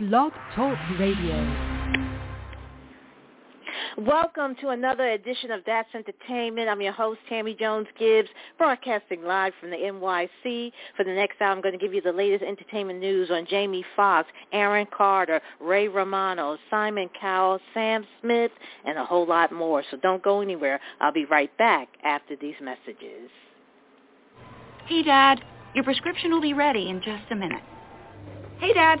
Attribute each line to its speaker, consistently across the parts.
Speaker 1: Blog Talk Radio.
Speaker 2: Welcome to another edition of That's Entertainment. I'm your host, Tammy Jones Gibbs, broadcasting live from the NYC. For the next hour, I'm going to give you the latest entertainment news on Jamie Foxx, Aaron Carter, Ray Romano, Simon Cowell, Sam Smith, and a whole lot more. So don't go anywhere. I'll be right back after these messages.
Speaker 3: Hey, Dad. Your prescription will be ready in just a minute. Hey, Dad.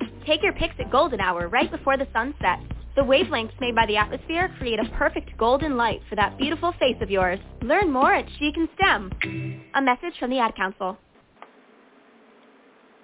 Speaker 4: Take your pics at golden hour right before the sun sets. The wavelengths made by the atmosphere create a perfect golden light for that beautiful face of yours. Learn more at She Can STEM. A message from the Ad Council.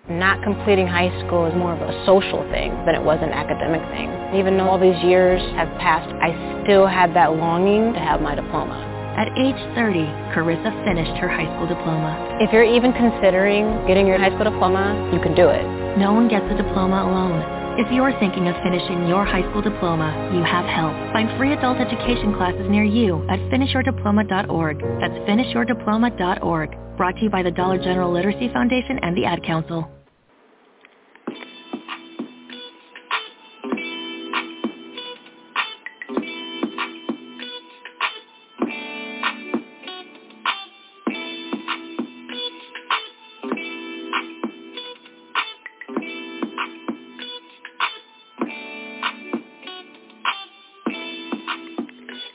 Speaker 5: Not completing high school is more of a social thing than it was an academic thing. Even though all these years have passed, I still had that longing to have my diploma.
Speaker 6: At age 30, Carissa finished her high school diploma.
Speaker 5: If you're even considering getting your high school diploma, you can do it.
Speaker 6: No one gets a diploma alone. If you're thinking of finishing your high school diploma, you have help. Find free adult education classes near you at finishyourdiploma.org. That's finishyourdiploma.org. Brought to you by the Dollar General Literacy Foundation and the Ad Council.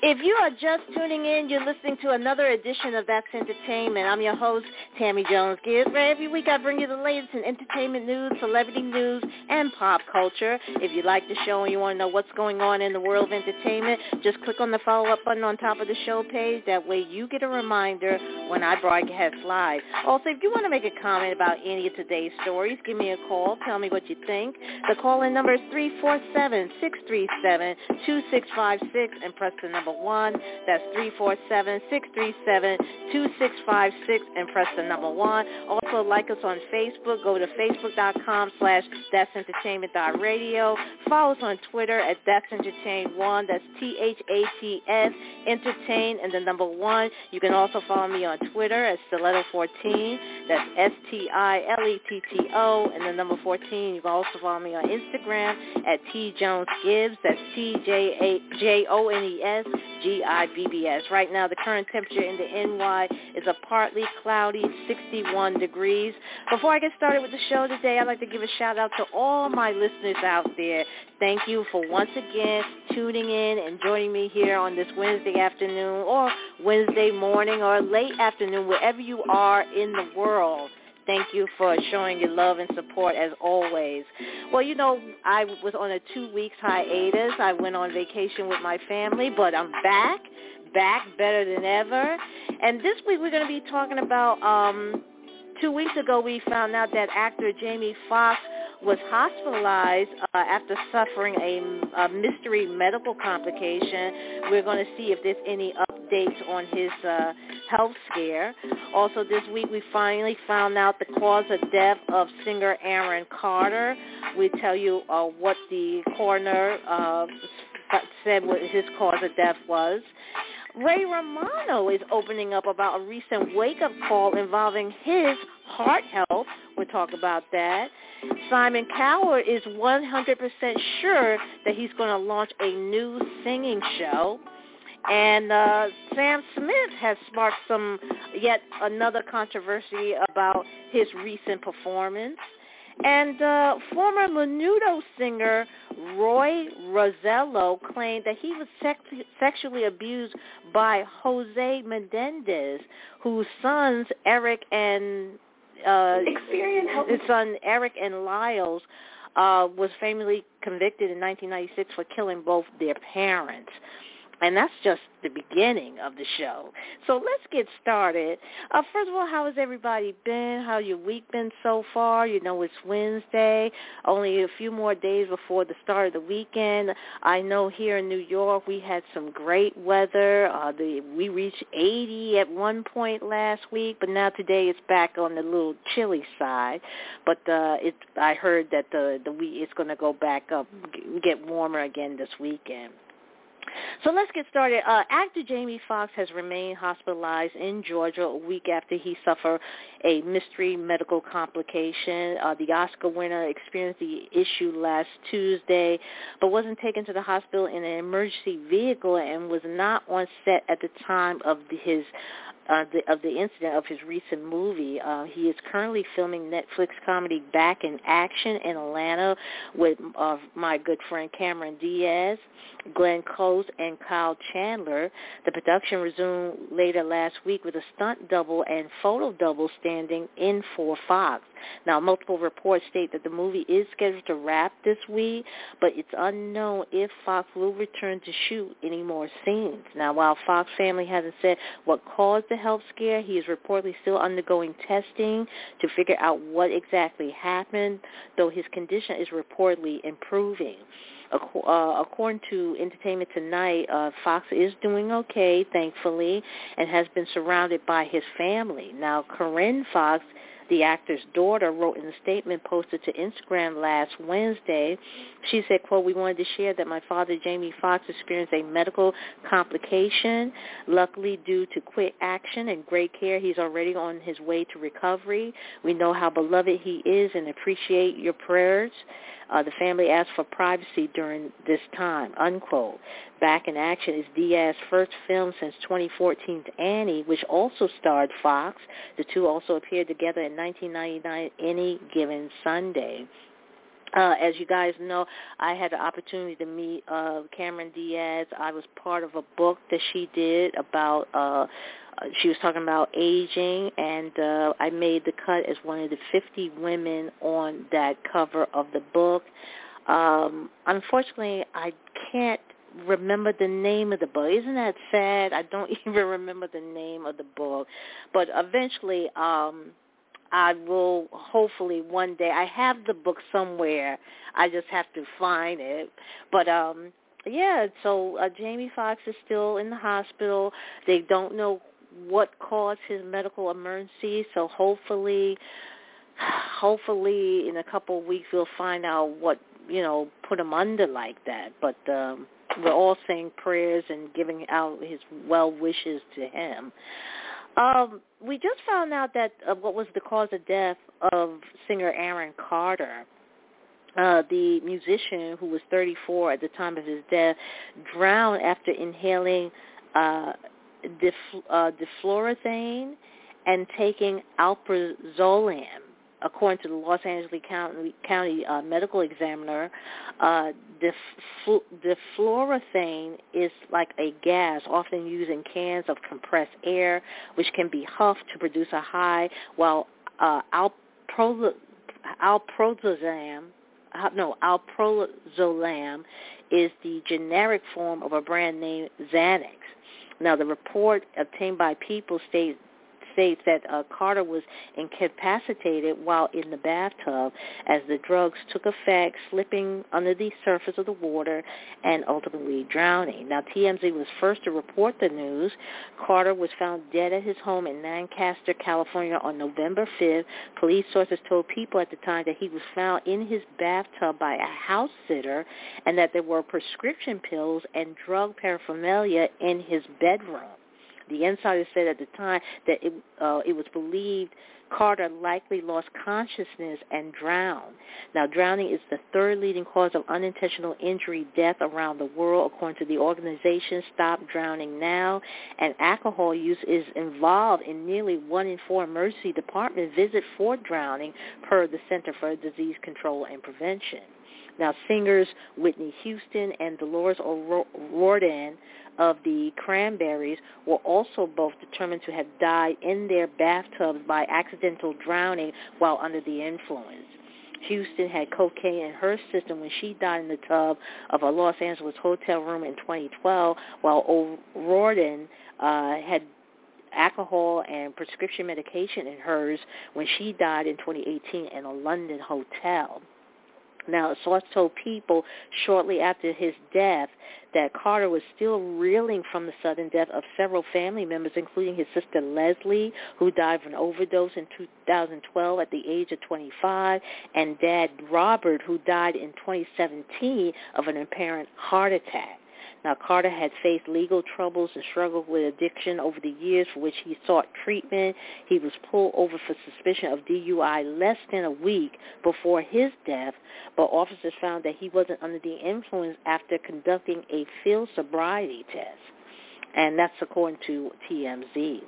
Speaker 2: If you are just tuning in, you're listening to another edition of That's Entertainment. I'm your host, Tammy Jones Gibbs. Where every week I bring you the latest in entertainment news, celebrity news, and pop culture. If you like the show and you want to know what's going on in the world of entertainment, just click on the follow-up button on top of the show page. That way you get a reminder when I broadcast live. Also, if you want to make a comment about any of today's stories, give me a call. Tell me what you think. The call-in number is 347-637-2656 and press the number 1. That's 347-637-2656 and press the number 1. Also, like us on Facebook. Go to facebook.com slash That's Entertainment.radio. Follow us on Twitter at That's Entertain1. That's T-H-A-T-S, Entertain, and the number 1. You can also follow me on Twitter at Stiletto14. That's S-T-I-L-E-T-T-O, and the number 14. You can also follow me on Instagram at T Jones Gibbs. That's T-J-O-N-E-S. G-I-B-B-S. Right now, the current temperature in the NY is a partly cloudy 61 degrees. Before I get started with the show today, I'd like to give a shout out to all my listeners out there. Thank you for once again tuning in and joining me here on this Wednesday afternoon or Wednesday morning or late afternoon, wherever you are in the world. Thank you for showing your love and support as always. Well, you know, I was on a two weeks hiatus. I went on vacation with my family, but I'm back, back better than ever. And this week we're going to be talking about, um, two weeks ago we found out that actor Jamie Foxx was hospitalized uh, after suffering a, a mystery medical complication. We're going to see if there's any updates on his uh, health scare. Also this week we finally found out the cause of death of singer Aaron Carter. We tell you uh, what the coroner uh, said what his cause of death was. Ray Romano is opening up about a recent wake-up call involving his heart health. We'll talk about that. Simon Cowell is 100% sure that he's going to launch a new singing show. And uh, Sam Smith has sparked some yet another controversy about his recent performance. And uh, former Menudo singer Roy Rosello claimed that he was sex- sexually abused by Jose Mendez, whose sons Eric and uh, his son Eric and Lyles uh, was famously convicted in 1996 for killing both their parents. And that's just the beginning of the show. So let's get started. Uh, first of all, how has everybody been? How your week been so far? You know, it's Wednesday, only a few more days before the start of the weekend. I know here in New York we had some great weather. Uh, the we reached 80 at one point last week, but now today it's back on the little chilly side. But uh, it, I heard that the the week it's going to go back up, get warmer again this weekend. So let's get started. Uh, actor Jamie Foxx has remained hospitalized in Georgia a week after he suffered a mystery medical complication. Uh, the Oscar winner experienced the issue last Tuesday, but wasn't taken to the hospital in an emergency vehicle and was not on set at the time of his uh, the, of the incident of his recent movie. Uh, he is currently filming Netflix comedy Back in Action in Atlanta with uh, my good friend Cameron Diaz, Glenn Close, and Kyle Chandler. The production resumed later last week with a stunt double and photo double standing in for Foxx. Now, multiple reports state that the movie is scheduled to wrap this week, but it's unknown if Foxx will return to shoot any more scenes. Now, while Foxx family hasn't said what caused the health scare, he is reportedly still undergoing testing to figure out what exactly happened, though his condition is reportedly improving. Uh, according to Entertainment Tonight, uh, Foxx is doing okay, thankfully, and has been surrounded by his family. Now, Corinne Foxx the actor's daughter wrote in a statement posted to Instagram last Wednesday. She said, quote, we wanted to share that my father, Jamie Foxx, experienced a medical complication. Luckily, due to quick action and great care, he's already on his way to recovery. We know how beloved he is and appreciate your prayers. Uh, the family asked for privacy during this time, unquote. Back in Action is Diaz's first film since 2014's Annie, which also starred Foxx. The two also appeared together in 1999 Any Given Sunday. Uh, as you guys know, I had the opportunity to meet uh, Cameron Diaz. I was part of a book that she did about uh, she was talking about aging, and uh, I made the cut as one of the 50 women on that cover of the book. Um, unfortunately, I can't remember the name of the book. Isn't that sad? I don't even remember the name of the book. But eventually, um, I will hopefully one day. I have the book somewhere. I just have to find it. But um yeah, so uh, Jamie Foxx is still in the hospital. They don't know what caused his medical emergency. So hopefully, hopefully in a couple of weeks we'll find out what you know put him under like that. But um, we're all saying prayers and giving out his well wishes to him. Um, we just found out that uh, what was the cause of death of singer Aaron Carter. Uh, the musician who was 34 at the time of his death drowned after inhaling uh, dif- uh, and taking alprazolam. According to the Los Angeles County, County uh, Medical Examiner, uh, dif- is like a gas often used in cans of compressed air, which can be huffed to produce a high, while uh, alprazolam, uh, no, alprazolam is the generic form of a brand name Xanax. Now, the report obtained by People states states that uh, Carter was incapacitated while in the bathtub as the drugs took effect, slipping under the surface of the water and ultimately drowning. Now, TMZ was first to report the news. Carter was found dead at his home in Lancaster, California on November 5th. Police sources told People at the time that he was found in his bathtub by a house sitter and that there were prescription pills and drug paraphernalia in his bedroom. The insider said at the time that it, uh, it was believed Carter likely lost consciousness and drowned. Now, drowning is the third leading cause of unintentional injury death around the world, according to the organization Stop Drowning Now. And alcohol use is involved in nearly one in four emergency department visits for drowning, per the Center for Disease Control and Prevention. Now, singers Whitney Houston and Dolores O'Riordan of the Cranberries were also both determined to have died in their bathtubs by accidental drowning while under the influence. Houston had cocaine in her system when she died in the tub of a Los Angeles hotel room in 2012, while O'Riordan uh, had alcohol and prescription medication in hers when she died in 2018 in a London hotel. Now, source told people shortly after his death that Carter was still reeling from the sudden death of several family members, including his sister Leslie, who died of an overdose in 2012 at the age of 25, and dad Robert, who died in 2017 of an apparent heart attack. Now, Carter had faced legal troubles and struggled with addiction over the years for which he sought treatment. He was pulled over for suspicion of DUI less than a week before his death, but officers found that he wasn't under the influence after conducting a field sobriety test. And that's according to TMZ.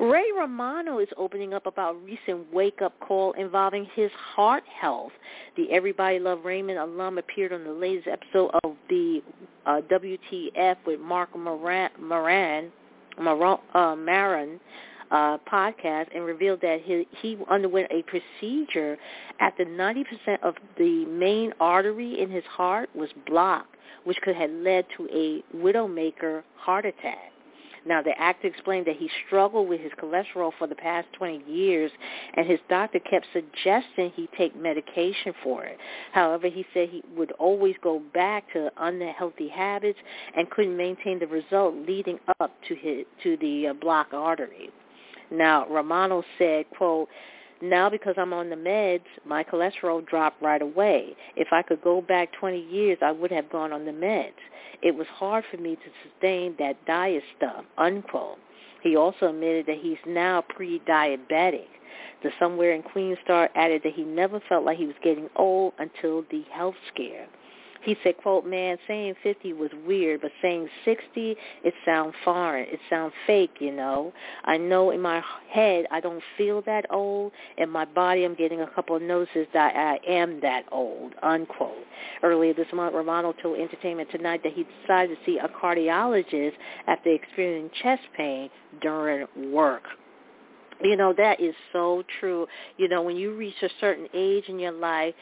Speaker 2: Ray Romano is opening up about recent wake-up call involving his heart health. The Everybody Love Raymond alum appeared on the latest episode of the uh, WTF with Marc Maron, Maron, Maron uh, uh, podcast and revealed that he, he underwent a procedure after 90% of the main artery in his heart was blocked, which could have led to a widowmaker heart attack. Now, the actor explained that he struggled with his cholesterol for the past 20 years, and his doctor kept suggesting he take medication for it. However, he said he would always go back to unhealthy habits and couldn't maintain the result leading up to his, to the uh, blocked artery. Now, Romano said, quote, now because I'm on the meds, my cholesterol dropped right away. If I could go back 20 years, I would have gone on the meds. It was hard for me to sustain that diet stuff, unquote. He also admitted that he's now pre-diabetic. The Somewhere in Queens star added that he never felt like he was getting old until the health scare. He said, quote, man, saying 50 was weird, but saying 60, it sounds foreign. It sounds fake, you know. I know in my head I don't feel that old. In my body I'm getting a couple of notices that I am that old, unquote. Earlier this month, Romano told Entertainment Tonight that he decided to see a cardiologist after experiencing chest pain during work. You know, that is so true. You know, when you reach a certain age in your life,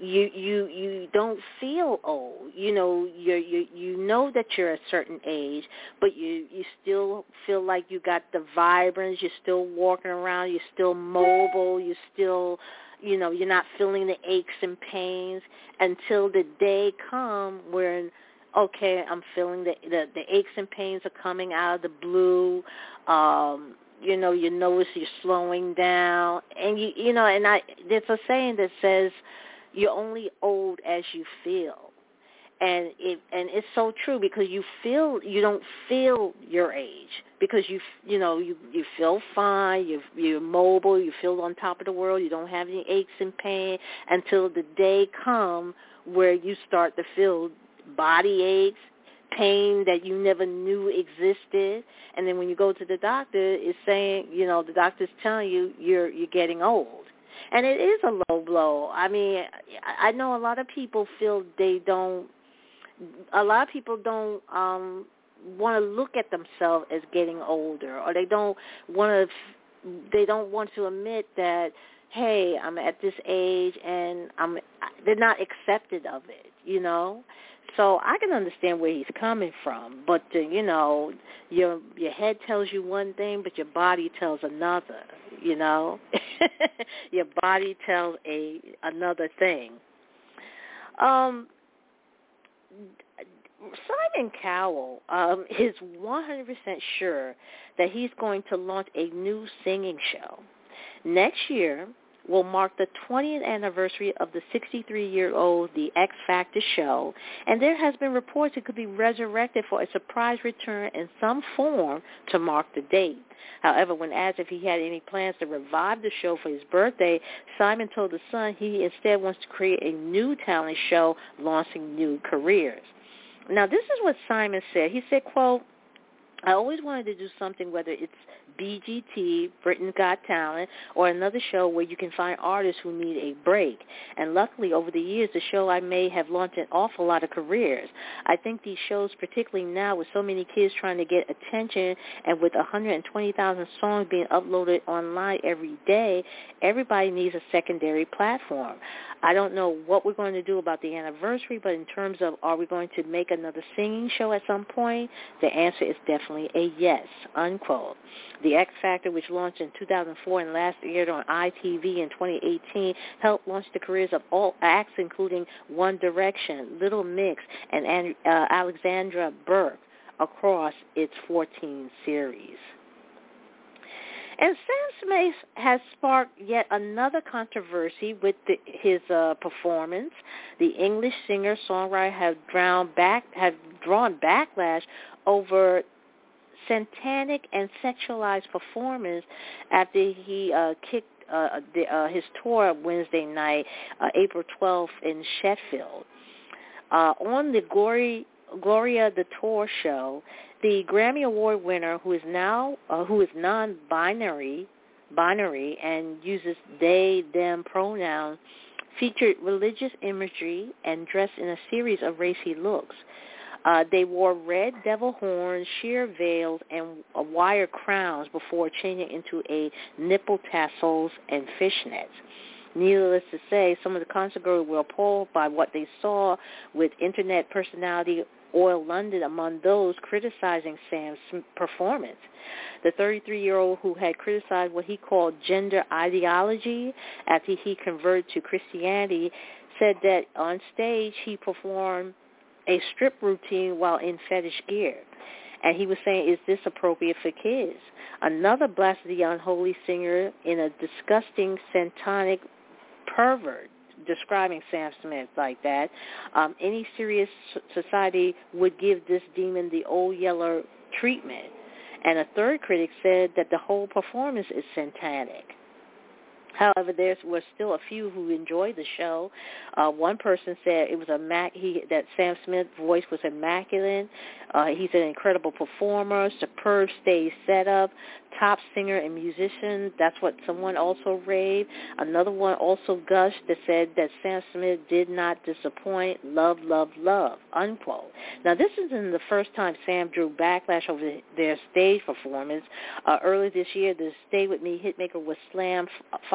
Speaker 2: you you you don't feel old. You know you you you know that you're a certain age but you you still feel like you got the vibrance. You're still walking around. You're still mobile. You're still you know you're not feeling the aches and pains until the day come when okay i'm feeling the the, the aches and pains are coming out of the blue. Um you know you notice you're slowing down. And you you know and i there's a saying that says you're only old as you feel. And it and it's so true because you feel you don't feel your age because you you know you you feel fine you you're mobile you feel on top of the world you don't have any aches and pain until the day come where you start to feel body aches pain that you never knew existed and then when you go to the doctor it's saying you know the doctor's telling you you're you're getting old and it is a low blow. I mean, I know a lot of people feel they don't. A lot of people don't um want to look at themselves as getting older, or they don't want to. They don't want to admit that hey, I'm at this age and I'm they're not accepted of it, you know. So I can understand where he's coming from, but uh, you know, your your head tells you one thing, but your body tells another. You know, your body tells a another thing. Um, Simon Cowell um, is 100% sure that he's going to launch a new singing show next year will mark the 20th anniversary of the 63-year-old The X Factor show, and there has been reports it could be resurrected for a surprise return in some form to mark the date. However, when asked if he had any plans to revive the show for his birthday, Simon told The Sun he instead wants to create a new talent show launching new careers. Now, this is what Simon said. He said, quote, I always wanted to do something, whether it's BGT, Britain's Got Talent, or another show where you can find artists who need a break. And luckily, over the years, the show I made have launched an awful lot of careers. I think these shows, particularly now with so many kids trying to get attention and with 120,000 songs being uploaded online every day, everybody needs a secondary platform. I don't know what we're going to do about the anniversary, but in terms of are we going to make another singing show at some point, the answer is definitely a yes, unquote. The X Factor, which launched in 2004 and last aired on ITV in 2018, helped launch the careers of all acts, including One Direction, Little Mix, and uh, Alexandra Burke across its 14 series. And Sam Smith has sparked yet another controversy with the, his uh, performance. The English singer-songwriter have back have drawn backlash over satanic and sexualized performance after he uh, kicked uh, the, uh, his tour Wednesday night, uh, April 12th in Sheffield. Uh, on the Glory, Gloria the Tour show, the Grammy Award winner, who is now uh, who is non-binary, binary and uses they them pronouns, featured religious imagery and dressed in a series of racy looks. Uh, they wore red devil horns, sheer veils, and wire crowns before changing into a nipple tassels and fishnets. Needless to say, some of the concert goers were appalled by what they saw with internet personality Oli London among those criticizing Sam's performance. The 33-year-old who had criticized what he called gender ideology after he converted to Christianity said that on stage he performed a strip routine while in fetish gear. And he was saying, is this appropriate for kids? Another blasted the unholy singer in a disgusting satanic pervert describing Sam Smith like that. Um, any serious society would give this demon the old yeller treatment. And a third critic said that the whole performance is satanic. However, there were still a few who enjoyed the show. Uh, one person said it was a mac. He that Sam Smith's voice was immaculate. Uh, he's an incredible performer, superb stage setup, top singer and musician. That's what someone also raved. Another one also gushed that said that Sam Smith did not disappoint. Love, love, love. Unquote. Now this isn't the first time Sam drew backlash over their stage performance. Uh, earlier this year, the Stay With Me hitmaker was slammed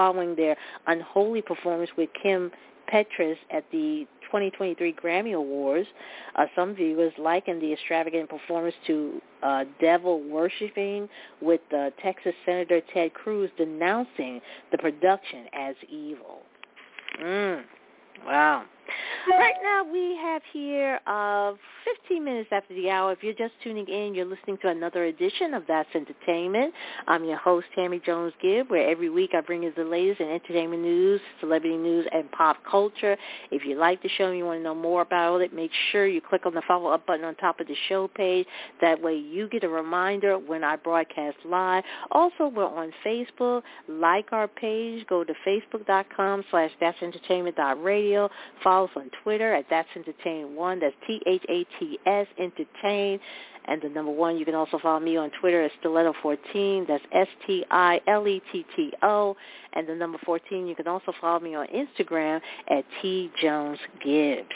Speaker 2: following their unholy performance with Kim Petras at the 2023 Grammy Awards. Uh, some viewers likened the extravagant performance to uh, devil worshipping, with uh, Texas Senator Ted Cruz denouncing the production as evil. Mm. Wow. Right now we have here uh, 15 minutes after the hour. If you're just tuning in, you're listening to another edition of That's Entertainment. I'm your host, Tammy Jones-Gibb, where every week I bring you the latest in entertainment news, celebrity news, and pop culture. If you like the show and you want to know more about it, make sure you click on the follow-up button on top of the show page. That way you get a reminder when I broadcast live. Also, we're on Facebook. Like our page. Go to facebook.com slash that'sentertainment.radio. Follow us on Twitter at That's Entertain One. That's T H A T S Entertain. And the number one, you can also follow me on Twitter at Stiletto14. That's S-T-I-L-E-T-T-O. And the number 14, you can also follow me on Instagram at T Jones Gibbs.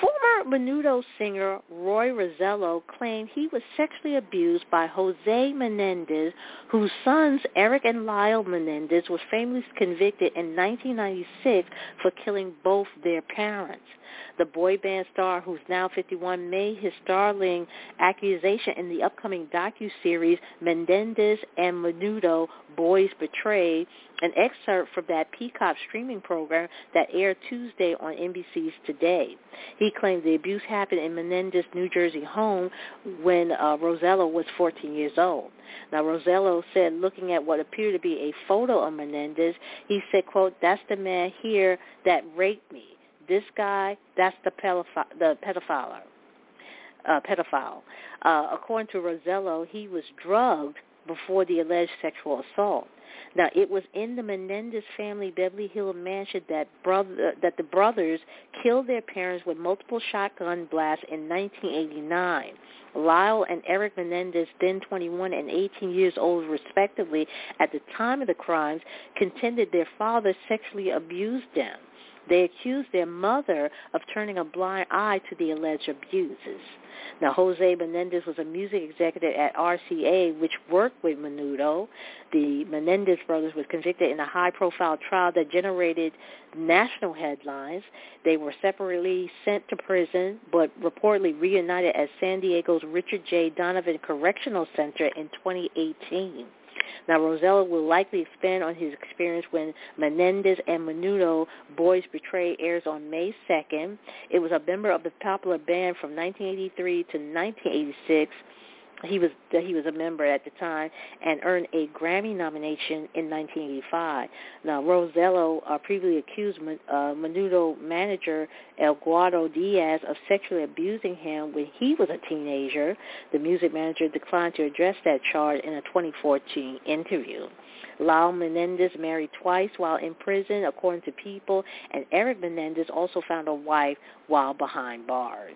Speaker 2: Former Menudo singer Roy Rosello claimed he was sexually abused by Jose Menendez, whose sons Eric and Lyle Menendez were famously convicted in 1996 for killing both their parents. The boy band star, who's now 51, made his startling accusation in the upcoming docu-series Menendez and Menudo, Boys Betrayed, an excerpt from that Peacock streaming program that aired Tuesday on NBC's Today. He claimed the abuse happened in Menendez, New Jersey home when uh, Rosello was 14 years old. Now, Rosello said, looking at what appeared to be a photo of Menendez, he said, quote, that's the man here that raped me this guy, that's the, pedophi- the pedophile. Uh, pedophile. Uh, according to Rosello, he was drugged before the alleged sexual assault. Now, it was in the Menendez family Beverly Hill mansion that brother that the brothers killed their parents with multiple shotgun blasts in 1989. Lyle and Eric Menendez, then 21 and 18 years old respectively at the time of the crimes, contended their father sexually abused them. They accused their mother of turning a blind eye to the alleged abuses. Now, Jose Menendez was a music executive at RCA, which worked with Menudo. The Menendez brothers were convicted in a high-profile trial that generated national headlines. They were separately sent to prison, but reportedly reunited at San Diego's Richard J. Donovan Correctional Center in 2018. Now, Rosello will likely expand on his experience when Menendez and Menudo Boys Betray airs on May 2nd. It was a member of the popular band from 1983 to 1986 he was he was a member at the time and earned a Grammy nomination in 1985. Now Rosello uh, previously accused uh, Menudo manager Edgardo Diaz of sexually abusing him when he was a teenager. The music manager declined to address that charge in a 2014 interview. Lyle Menendez married twice while in prison, according to People, and Eric Menendez also found a wife while behind bars.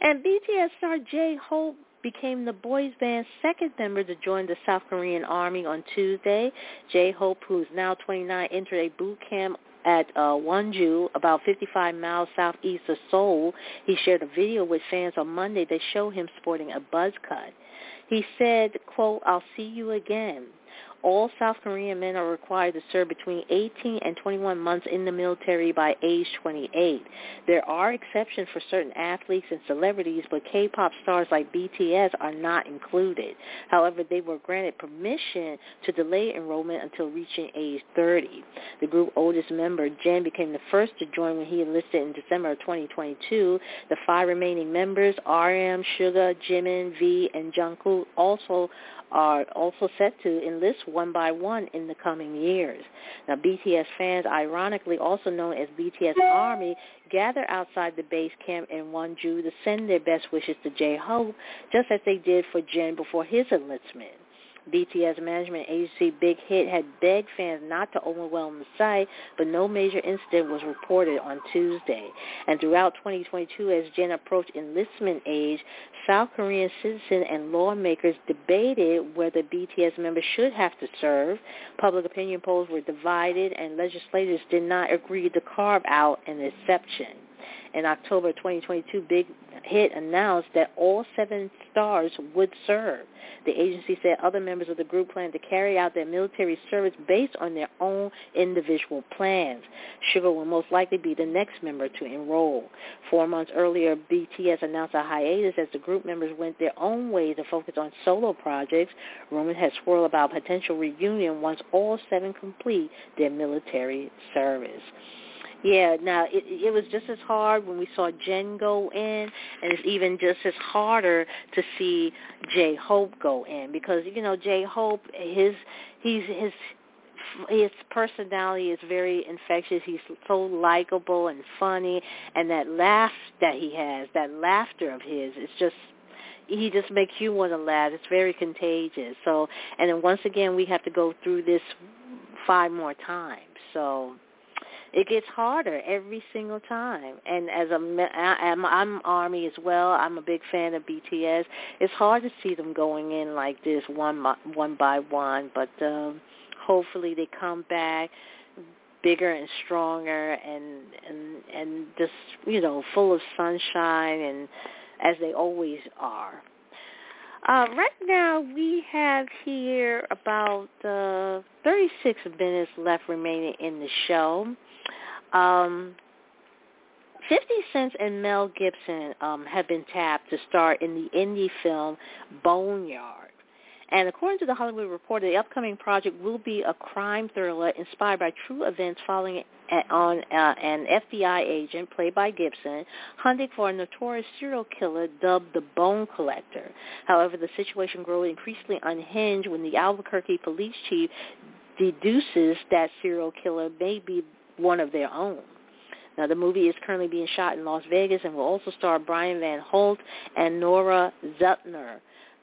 Speaker 2: And BTS star J-Hope became the boys band's second member to join the South Korean army on Tuesday. J-Hope, who is now 29, entered a boot camp at uh, Wonju, about 55 miles southeast of Seoul. He shared a video with fans on Monday that showed him sporting a buzz cut. He said, quote, I'll see you again all South Korean men are required to serve between 18 and 21 months in the military by age 28. There are exceptions for certain athletes and celebrities, but K-pop stars like BTS are not included. However, they were granted permission to delay enrollment until reaching age 30. The group's oldest member, Jin, became the first to join when he enlisted in December of 2022. The five remaining members, RM, Suga, Jimin, V, and Jungkook, also are also set to enlist one by one in the coming years. Now, BTS fans, ironically also known as BTS Army, gather outside the base camp in Wonju to send their best wishes to J-Hope, just as they did for Jin before his enlistment. BTS management agency Big Hit had begged fans not to overwhelm the site, but no major incident was reported on Tuesday. And throughout 2022, as Jin approached enlistment age, South Korean citizens and lawmakers debated whether BTS members should have to serve. Public opinion polls were divided, and legislators did not agree to carve out an exception. In October 2022, Big Hit announced that all seven stars would serve. The agency said other members of the group plan to carry out their military service based on their own individual plans. Suga will most likely be the next member to enroll. Four months earlier, BTS announced a hiatus as the group members went their own way to focus on solo projects. Rumors had swirled about potential reunion once all seven complete their military service. Yeah, now it it was just as hard when we saw Jin go in, and it's even just as harder to see J Hope go in because you know J Hope his he's his his personality is very infectious. He's so likable and funny, and that laugh that he has, that laughter of his, is just he just makes you want to laugh. It's very contagious. So, and then once again, we have to go through this five more times. So it gets harder every single time. And as a I'm, I'm Army as well. I'm a big fan of BTS. It's hard to see them going in like this one one by one, but um, hopefully they come back bigger and stronger and and and just you know full of sunshine and as they always are. Uh, right now we have here about uh, 36 minutes left remaining in the show. Um, 50 Cent and Mel Gibson um, have been tapped to star in the indie film Boneyard. And according to the Hollywood Reporter, the upcoming project will be a crime thriller inspired by true events following on uh, an FBI agent, played by Gibson, hunting for a notorious serial killer dubbed the Bone Collector. However, the situation grows increasingly unhinged when the Albuquerque police chief deduces that serial killer may be one of their own. Now, the movie is currently being shot in Las Vegas and will also star Brian Van Holt and Nora Zutner.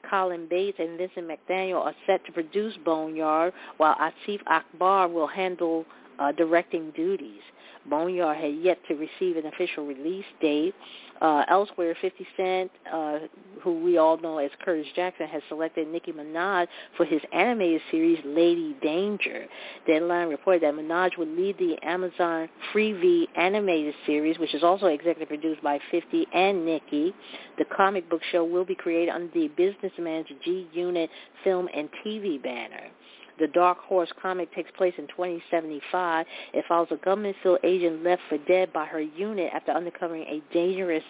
Speaker 2: Colin Bates and Vincent McDaniel are set to produce Boneyard, while Asif Akbar will handle uh, directing duties. Boneyard had yet to receive an official release date. Uh, elsewhere, 50 Cent, uh, who we all know as Curtis Jackson, has selected Nicki Minaj for his animated series Lady Danger. Deadline reported that Minaj would lead the Amazon Freevee animated series, which is also executive produced by 50 and Nicki. The comic book show will be created under the business Businessman's G Unit film and TV banner. The Dark Horse comic takes place in 2075. It follows a government field agent left for dead by her unit after uncovering a dangerous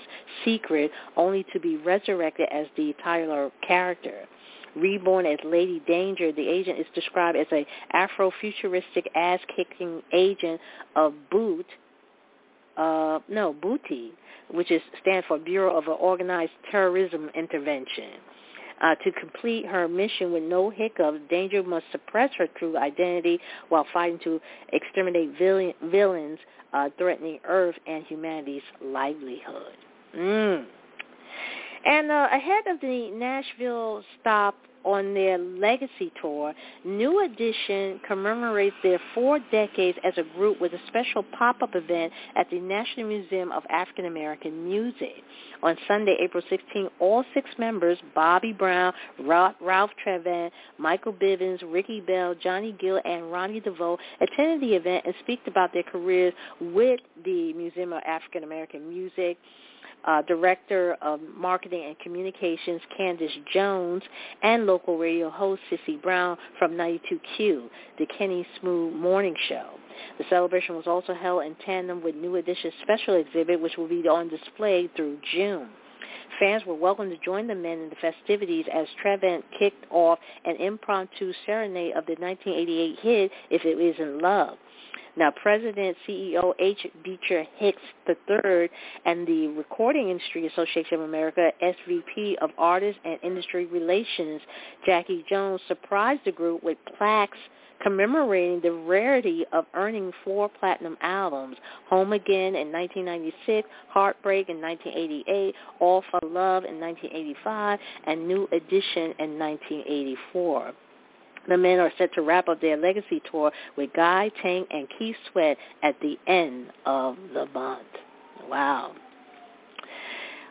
Speaker 2: secret, only to be resurrected as the Tyler character. Reborn as Lady Danger, the agent is described as a Afro-futuristic ass-kicking agent of Boot, uh, no, Booty, which is stand for Bureau of Organized Terrorism Intervention. Uh, to complete her mission with no hiccups, Danger must suppress her true identity while fighting to exterminate villain, villains uh, threatening Earth and humanity's livelihood. Mm. And uh, ahead of the Nashville stop on their legacy tour, New Edition commemorates their four decades as a group with a special pop-up event at the National Museum of African American Music. On Sunday, April 16, all six members, Bobby Brown, Ralph Tresvant, Michael Bivins, Ricky Bell, Johnny Gill, and Ronnie DeVoe, attended the event and speak about their careers with the Museum of African American Music uh, Director of Marketing and Communications Candace Jones, and local radio host Sissy Brown from 92Q, the Kenny Smooth Morning Show. The celebration was also held in tandem with New Edition's special exhibit, which will be on display through June. Fans were welcome to join the men in the festivities as Tresvant kicked off an impromptu serenade of the 1988 hit If It Isn't Love. Now, President CEO H. Beecher Hicks III and the Recording Industry Association of America, SVP of Artists and Industry Relations, Jackie Jones, surprised the group with plaques commemorating the rarity of earning four platinum albums, Home Again in 1996, Heartbreak in 1988, All for Love in 1985, and New Edition in 1984. The men are set to wrap up their legacy tour with Guy Tang and Keith Sweat at the end of the month. Wow.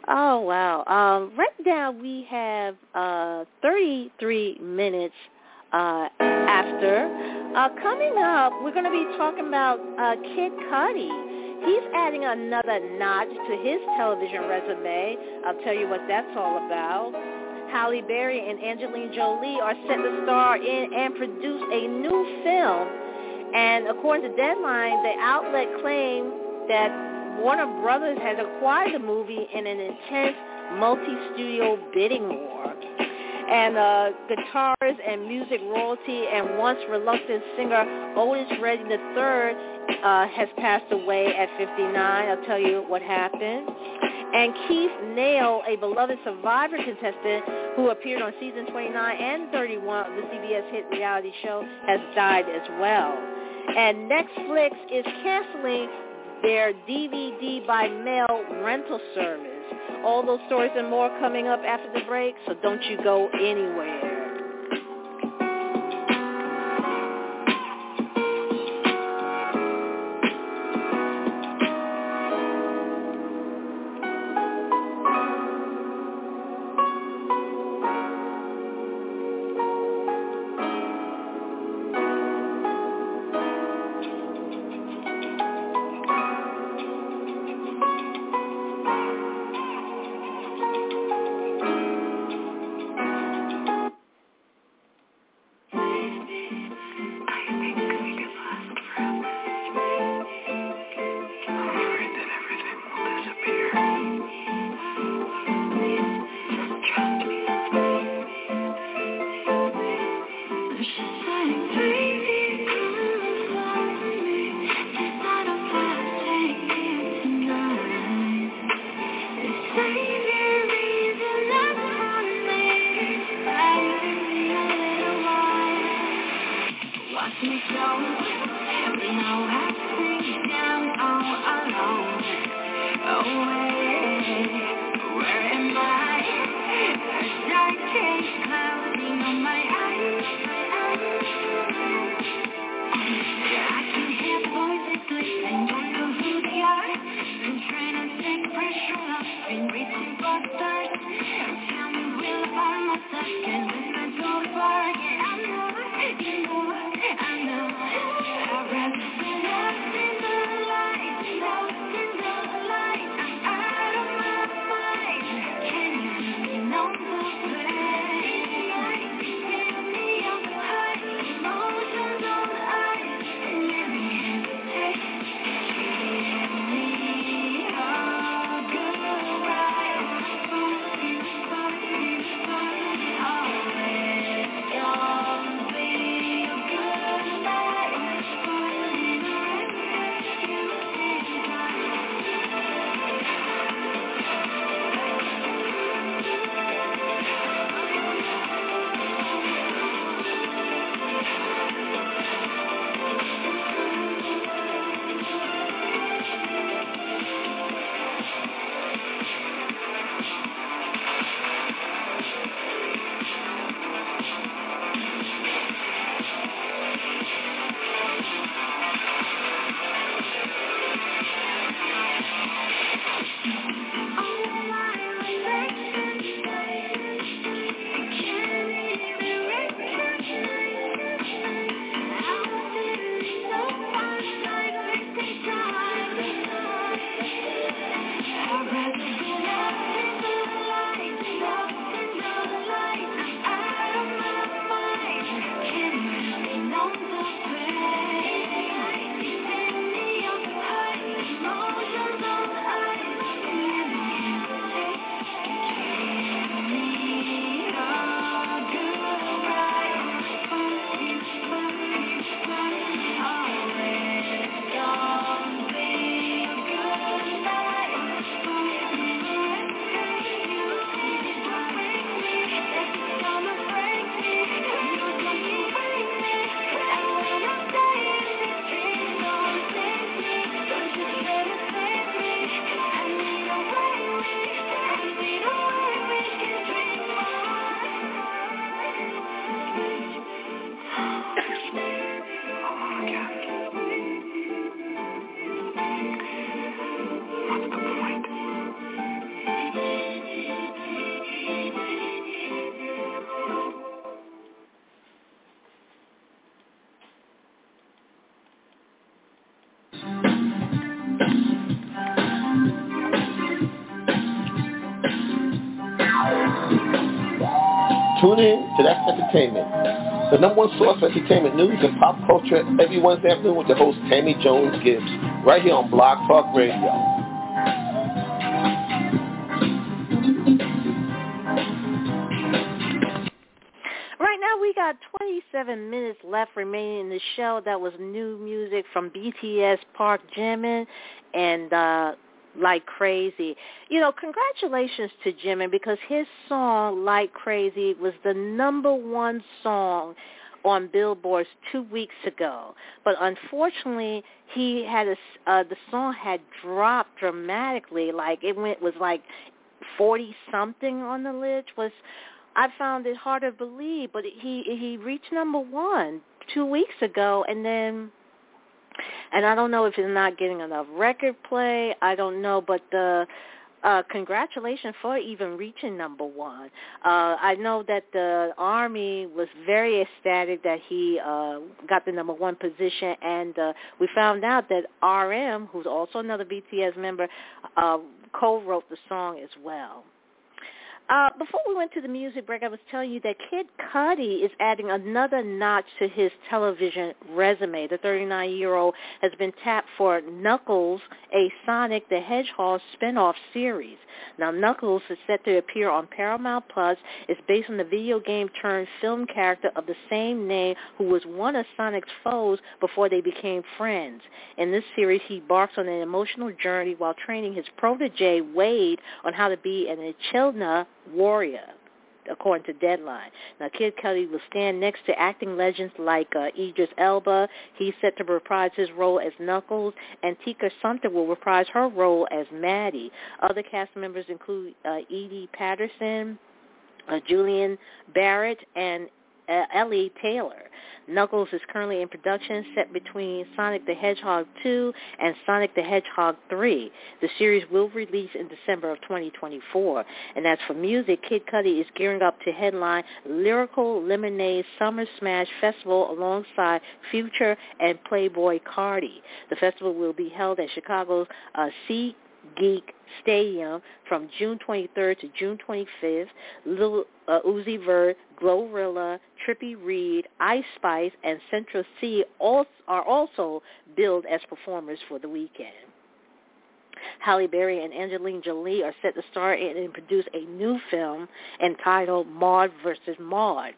Speaker 2: Oh, wow. Um, right now we have uh, 33 minutes uh, after. Uh, coming up, we're going to be talking about uh, Kid Cudi. He's adding another notch to his television resume. I'll tell you what that's all about. Halle Berry and Angelina Jolie are set to star in and produce a new film. And according to Deadline, the outlet claimed that Warner Brothers has acquired the movie in an intense multi-studio bidding war. And uh, guitarist and music royalty and once reluctant singer Otis Redding III uh, has passed away at 59. I'll tell you what happened. And Keith Nale, a beloved Survivor contestant who appeared on season 29 and 31 of the CBS hit reality show, has died as well. And Netflix is canceling their DVD by mail rental service. All those stories and more coming up after the break, so don't you go anywhere.
Speaker 7: Tune in to That's Entertainment, the number one source for entertainment news and pop culture every Wednesday afternoon with the host Tammy Jones Gibbs, right here on Blog Talk Radio.
Speaker 2: Right now we got 27 minutes left remaining in the show. That was new music from BTS Park Jimin and uh like crazy. You know, congratulations to Jimin because his song Like Crazy was the number one song on billboards two weeks ago. But unfortunately, he had a uh, the song had dropped dramatically. Like it went was like forty something on the list. Was I found it hard to believe, but he he reached number one two weeks ago, and then and I don't know if it's not getting enough record play. I don't know, but the uh, congratulations for even reaching number one. Uh, I know that the Army was very ecstatic that he uh, got the number one position, and uh, we found out that RM, who's also another BTS member, uh, co-wrote the song as well. Uh, before we went to the music break, I was telling you that Kid Cudi is adding another notch to his television resume. The 39-year-old has been tapped for Knuckles, a Sonic the Hedgehog spin-off series. Now, Knuckles is set to appear on Paramount Plus. It's based on the video game turned film character of the same name who was one of Sonic's foes before they became friends. In this series, he embarks on an emotional journey while training his protege, Wade, on how to be an Echidna warrior, according to Deadline. Now, Kid Cudi will stand next to acting legends like uh, Idris Elba. He's set to reprise his role as Knuckles, and Tika Sumpter will reprise her role as Maddie. Other cast members include uh, Edi Patterson, uh, Julian Barratt, and Ellie Taylor. Knuckles is currently in production, set between Sonic the Hedgehog 2 and Sonic the Hedgehog 3. The series will release in December of 2024. And as for music, Kid Cudi is gearing up to headline Lyrical Lemonade Summer Smash Festival alongside Future and Playboy Carti. The festival will be held at Chicago's uh, Sea Geek Stadium from June 23rd to June 25th. Lil uh, Uzi Vert, Glorilla, Trippie Redd, Ice Spice, and Central Cee all, are also billed as performers for the weekend. Halle Berry and Angelina Jolie are set to star in and produce a new film entitled Maude vs. Maude.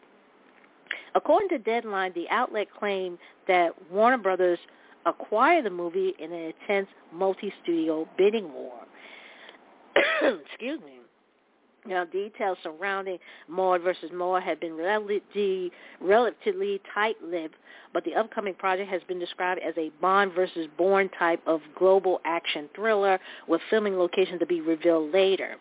Speaker 2: According to Deadline, the outlet claimed that Warner Brothers acquired the movie in an intense multi-studio bidding war. Excuse me. Now, details surrounding Maude versus Maude have been relatively, relatively tight-lipped, but the upcoming project has been described as a Bond versus Bourne type of global action thriller with filming location to be revealed later.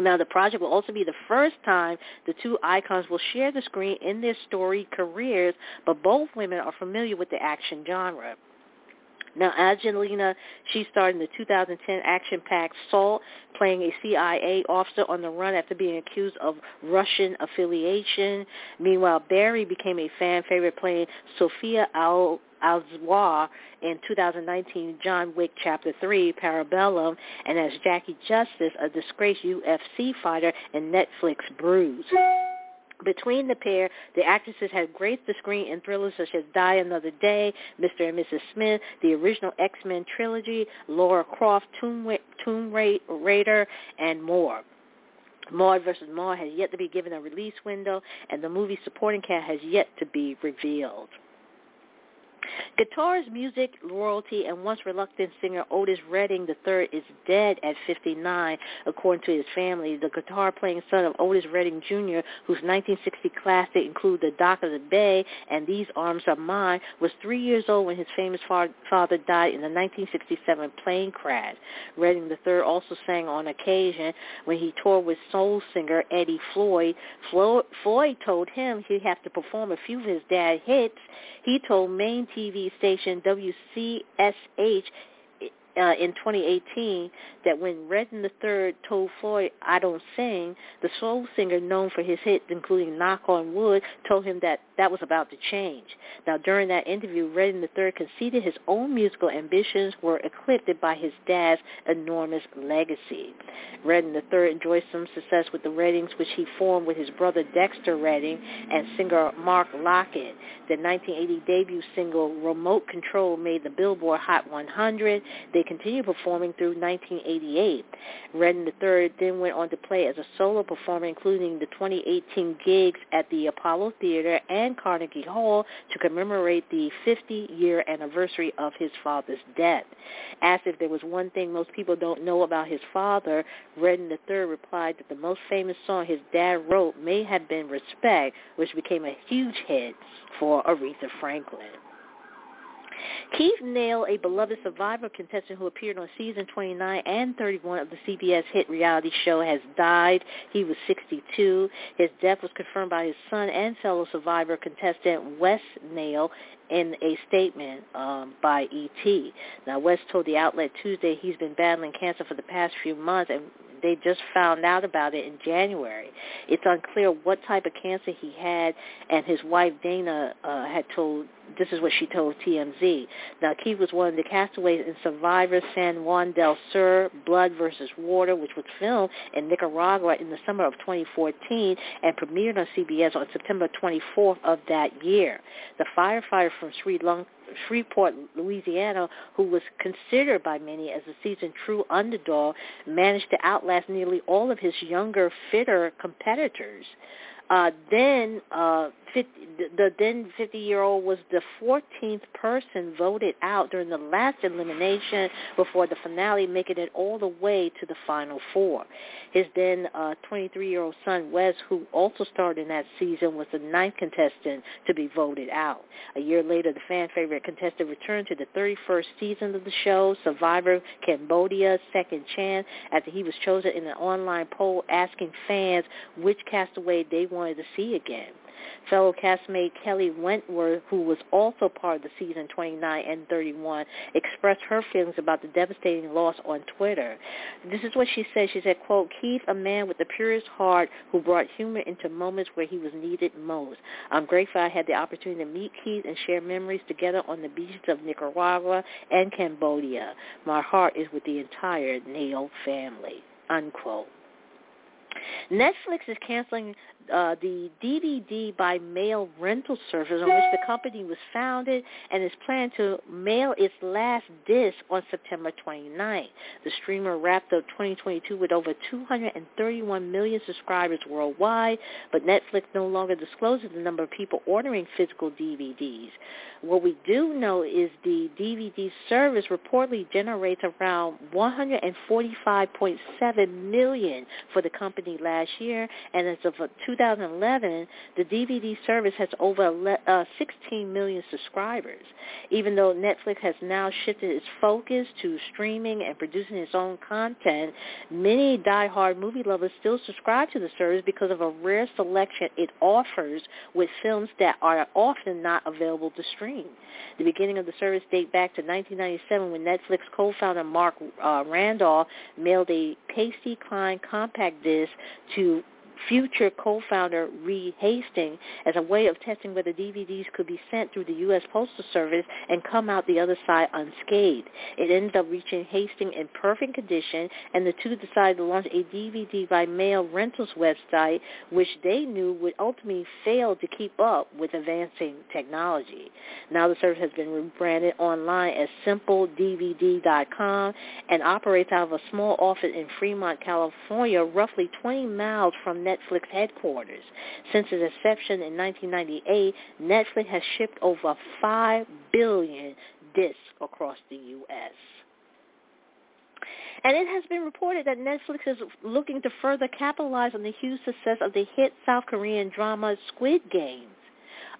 Speaker 2: Now, the project will also be the first time the two icons will share the screen in their storied careers, but both women are familiar with the action genre. Now, Angelina, she starred in the 2010 action-packed Salt, playing a CIA officer on the run after being accused of Russian affiliation. Meanwhile, Berry became a fan favorite playing Sophia Al in 2019 John Wick Chapter 3 Parabellum and as Jackie Justice, a disgraced UFC fighter in Netflix Bruise. Between the pair, the actresses have graced the screen in thrillers such as Die Another Day, Mr. and Mrs. Smith, the original X-Men trilogy, Laura Croft, Tomb, Tomb Raider, and more. Maude vs. Maude has yet to be given a release window, and the movie's supporting cast has yet to be revealed. Guitarist, music royalty, and once reluctant singer Otis Redding III is dead at 59, according to his family. The guitar-playing son of Otis Redding Jr., whose 1960 classic include The Dock of the Bay and These Arms Are Mine, was three years old when his famous father died in the 1967 plane crash. Redding III also sang on occasion when he toured with soul singer Eddie Floyd. Floyd told him he'd have to perform a few of his dad's hits. He told Maine TV station WCSH uh, in 2018 that when Redding III told Floyd, I don't sing, the soul singer known for his hits, including Knock on Wood, told him that that was about to change. Now, during that interview, Redding III conceded his own musical ambitions were eclipsed by his dad's enormous legacy. Redding III enjoyed some success with the Reddings, which he formed with his brother Dexter Redding and singer Mark Lockett. The 1980 debut single Remote Control made the Billboard Hot 100. They continued performing through 1988. Redding III then went on to play as a solo performer, including the 2018 gigs at the Apollo Theater and Carnegie Hall to commemorate the 50-year anniversary of his father's death. Asked if there was one thing most people don't know about his father, Redding III replied that the most famous song his dad wrote may have been Respect, which became a huge hit for Aretha Franklin. Keith Nale, a beloved Survivor contestant who appeared on season 29 and 31 of the CBS hit reality show, has died. He was 62. His death was confirmed by his son and fellow Survivor contestant Wes Nale in a statement um, by ET. Now, Wes told the outlet Tuesday he's been battling cancer for the past few months and they just found out about it in January. It's unclear what type of cancer he had, and his wife Dana uh, had told. This is what she told TMZ. Now, Keith was one of the castaways in Survivor San Juan del Sur, Blood versus Water, which was filmed in Nicaragua in the summer of 2014 and premiered on CBS on September 24th of that year. The firefighter from Sri Lanka Shreveport, Louisiana, who was considered by many as a seasoned true underdog, managed to outlast nearly all of his younger, fitter competitors. Uh, then uh, 50, the then 50-year-old was the 14th person voted out during the last elimination before the finale, making it all the way to the final four. His then uh, 23-year-old son, Wes, who also starred in that season, was the ninth contestant to be voted out. A year later, the fan favorite contestant returned to the 31st season of the show, Survivor Cambodia Second Chance, after he was chosen in an online poll asking fans which castaway they wanted wanted to see again. Fellow castmate Kelley Wentworth, who was also part of the season 29 and 31, expressed her feelings about the devastating loss on Twitter. This is what she said. She said, quote, Keith, a man with the purest heart who brought humor into moments where he was needed most. I'm grateful I had the opportunity to meet Keith and share memories together on the beaches of Nicaragua and Cambodia. My heart is with the entire Nale family, unquote. Netflix is canceling uh, the DVD by mail rental service on which the company was founded and is planned to mail its last disc on September 29th. The streamer wrapped up 2022 with over 231 million subscribers worldwide, but Netflix no longer discloses the number of people ordering physical DVDs. What we do know is the DVD service reportedly generates around 145.7 million for the company last year, and as of 2011, the DVD service has over uh, 16 million subscribers. Even though Netflix has now shifted its focus to streaming and producing its own content, many die-hard movie lovers still subscribe to the service because of a rare selection it offers with films that are often not available to stream. The beginning of the service date back to 1997 when Netflix co-founder Marc uh, Randolph mailed a Patsy Cline compact disc to future co-founder Reed Hastings as a way of testing whether DVDs could be sent through the U.S. Postal Service and come out the other side unscathed. It ended up reaching Hastings in perfect condition, and the two decided to launch a DVD by mail rentals website, which they knew would ultimately fail to keep up with advancing technology. Now the service has been rebranded online as SimpleDVD.com and operates out of a small office in Fremont, California, roughly 20 miles from Netflix headquarters. Since its inception in 1998, Netflix has shipped over 5 billion discs across the U.S. And it has been reported that Netflix is looking to further capitalize on the huge success of the hit South Korean drama Squid Game.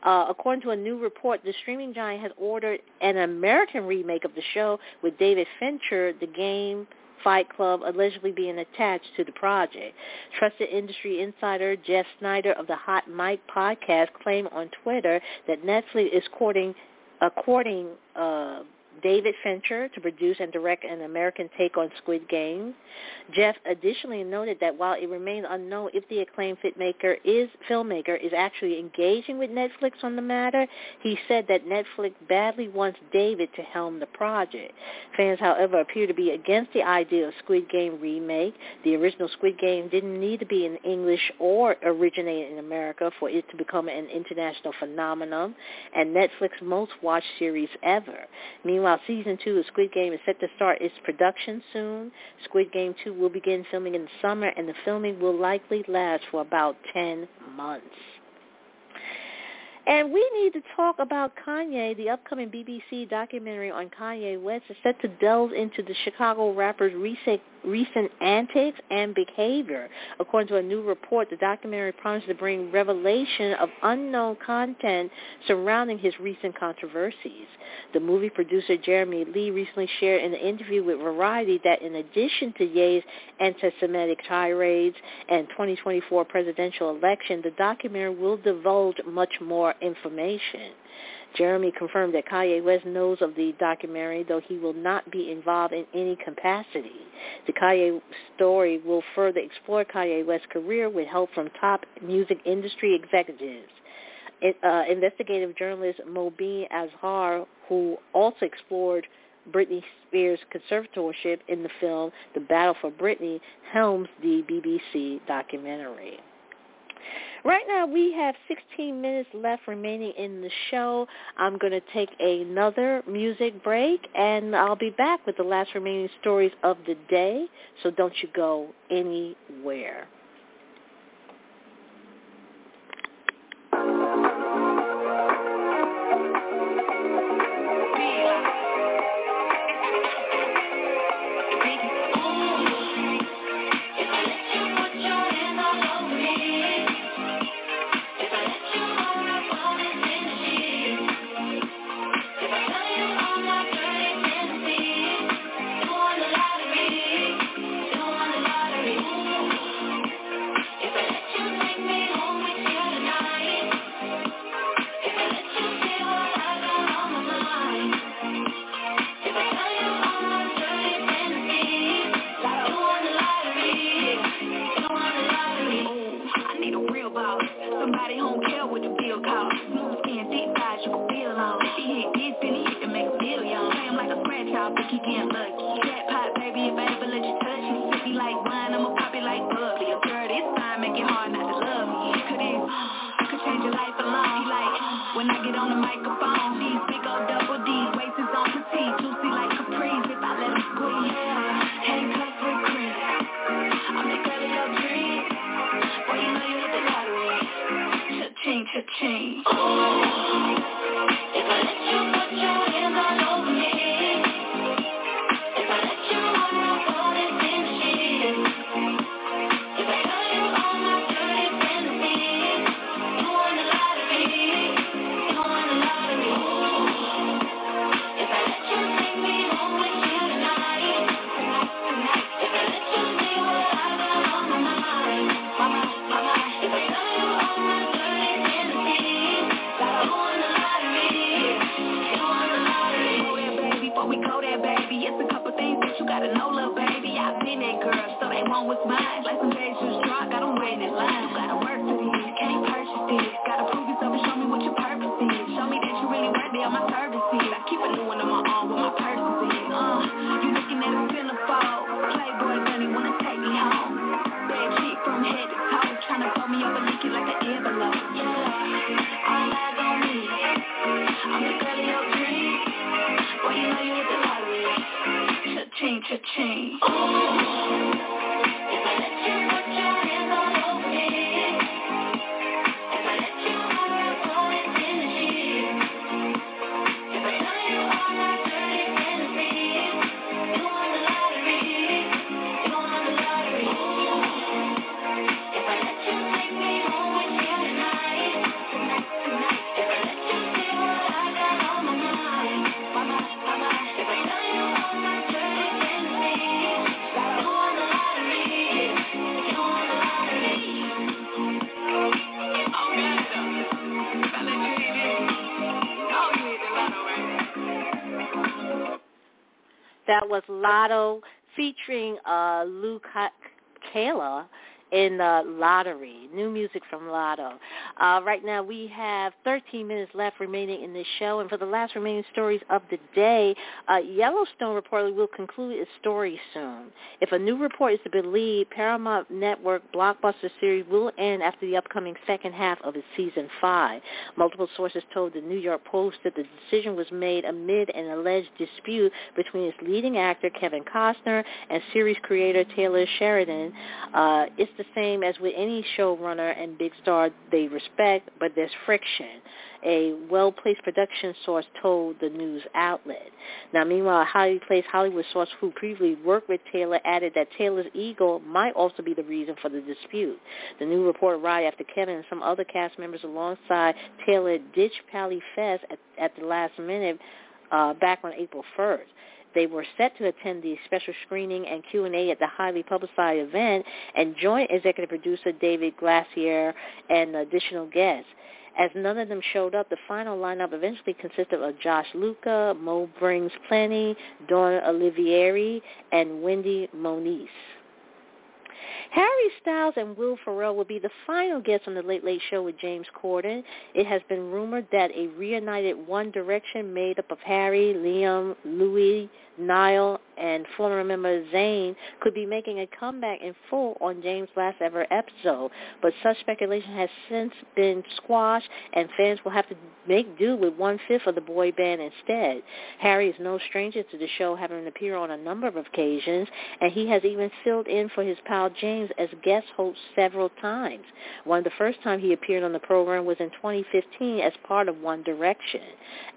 Speaker 2: Uh, according to a new report, the streaming giant has ordered an American remake of the show with David Fincher, the game Fight Club allegedly being attached to the project. Trusted industry insider Jeff Sneider of the Hot Mic podcast claimed on Twitter that Netflix is courting, uh, courting uh, David Fincher to produce and direct an American take on Squid Game. Jeff additionally noted that while it remains unknown if the acclaimed filmmaker is filmmaker is actually engaging with Netflix on the matter, he said that Netflix badly wants David to helm the project. Fans, however, appear to be against the idea of Squid Game remake. The original Squid Game didn't need to be in English or originate in America for it to become an international phenomenon and Netflix's most watched series ever. Meanwhile, Meanwhile, season two of Squid Game is set to start its production soon. Squid Game 2 will begin filming in the summer, and the filming will likely last for about 10 months. And we need to talk about Kanye. The upcoming BBC documentary on Kanye West is set to delve into the Chicago rapper's recent, recent antics and behavior. According to a new report, the documentary promises to bring revelation of unknown content surrounding his recent controversies. The movie producer Jeremy Lee recently shared in an interview with Variety that in addition to Ye's anti-Semitic tirades and 2024 presidential election, the documentary will divulge much more information. Jeremy confirmed that Kanye West knows of the documentary, though he will not be involved in any capacity. The Kanye story will further explore Kanye West's career with help from top music industry executives. It, uh, investigative journalist Mobeen Azhar, who also explored Britney Spears' conservatorship in the film The Battle for Britney, helms the BBC documentary. Right now we have 16 minutes left remaining in the show. I'm going to take another music break and I'll be back with the last remaining stories of the day. So don't you go anywhere. Featuring uh, Luke Kayla in the Lottery, new music from Lotto. Uh, right now we have 13 minutes left remaining in this show, and for the last remaining stories of the day, uh, Yellowstone reportedly will conclude its story soon. If a new report is to be believed, Paramount Network blockbuster series will end after the upcoming second half of its season five. Multiple sources told the New York Post that the decision was made amid an alleged dispute between its leading actor Kevin Costner and series creator Taylor Sheridan. Uh, it's the same as with any showrunner and big star they respect, but there's friction. A well-placed production source told the news outlet. Now, meanwhile, a highly placed Hollywood source who previously worked with Taylor added that Taylor's ego might also be the reason for the dispute. The new report arrived after Kevin and some other cast members alongside Taylor ditched Pally Fest at, at the last minute uh, back on April 1st. They were set to attend the special screening and Q&A at the highly publicized event and joint executive producer David Glasser and additional guests. As none of them showed up, the final lineup eventually consisted of Josh Luca, Mo Brings Plenty, Dawn Olivieri, and Wendy Moniz. Harry Styles and Will Ferrell will be the final guests on the Late Late Show with James Corden. It has been rumored that a reunited One Direction made up of Harry, Liam, Louis, Niall, and former member Zayn could be making a comeback in full on James' last ever episode, but such speculation has since been squashed, and fans will have to make do with one-fifth of the boy band instead. Harry is no stranger to the show, having appeared on a number of occasions, and he has even filled in for his pal James as guest host several times. One of the first time he appeared on the program was in 2015 as part of One Direction.